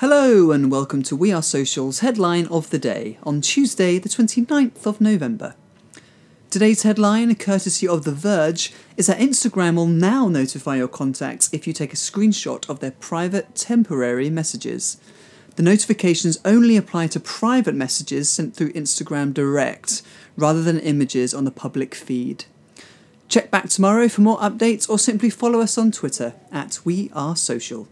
Hello and welcome to We Are Social's headline of the day on Tuesday, the 29th of November. Today's headline, courtesy of The Verge, is that Instagram will now notify your contacts if you take a screenshot of their private temporary messages. The notifications only apply to private messages sent through Instagram Direct, rather than images on the public feed. Check back tomorrow for more updates or simply follow us on Twitter at We Are Social.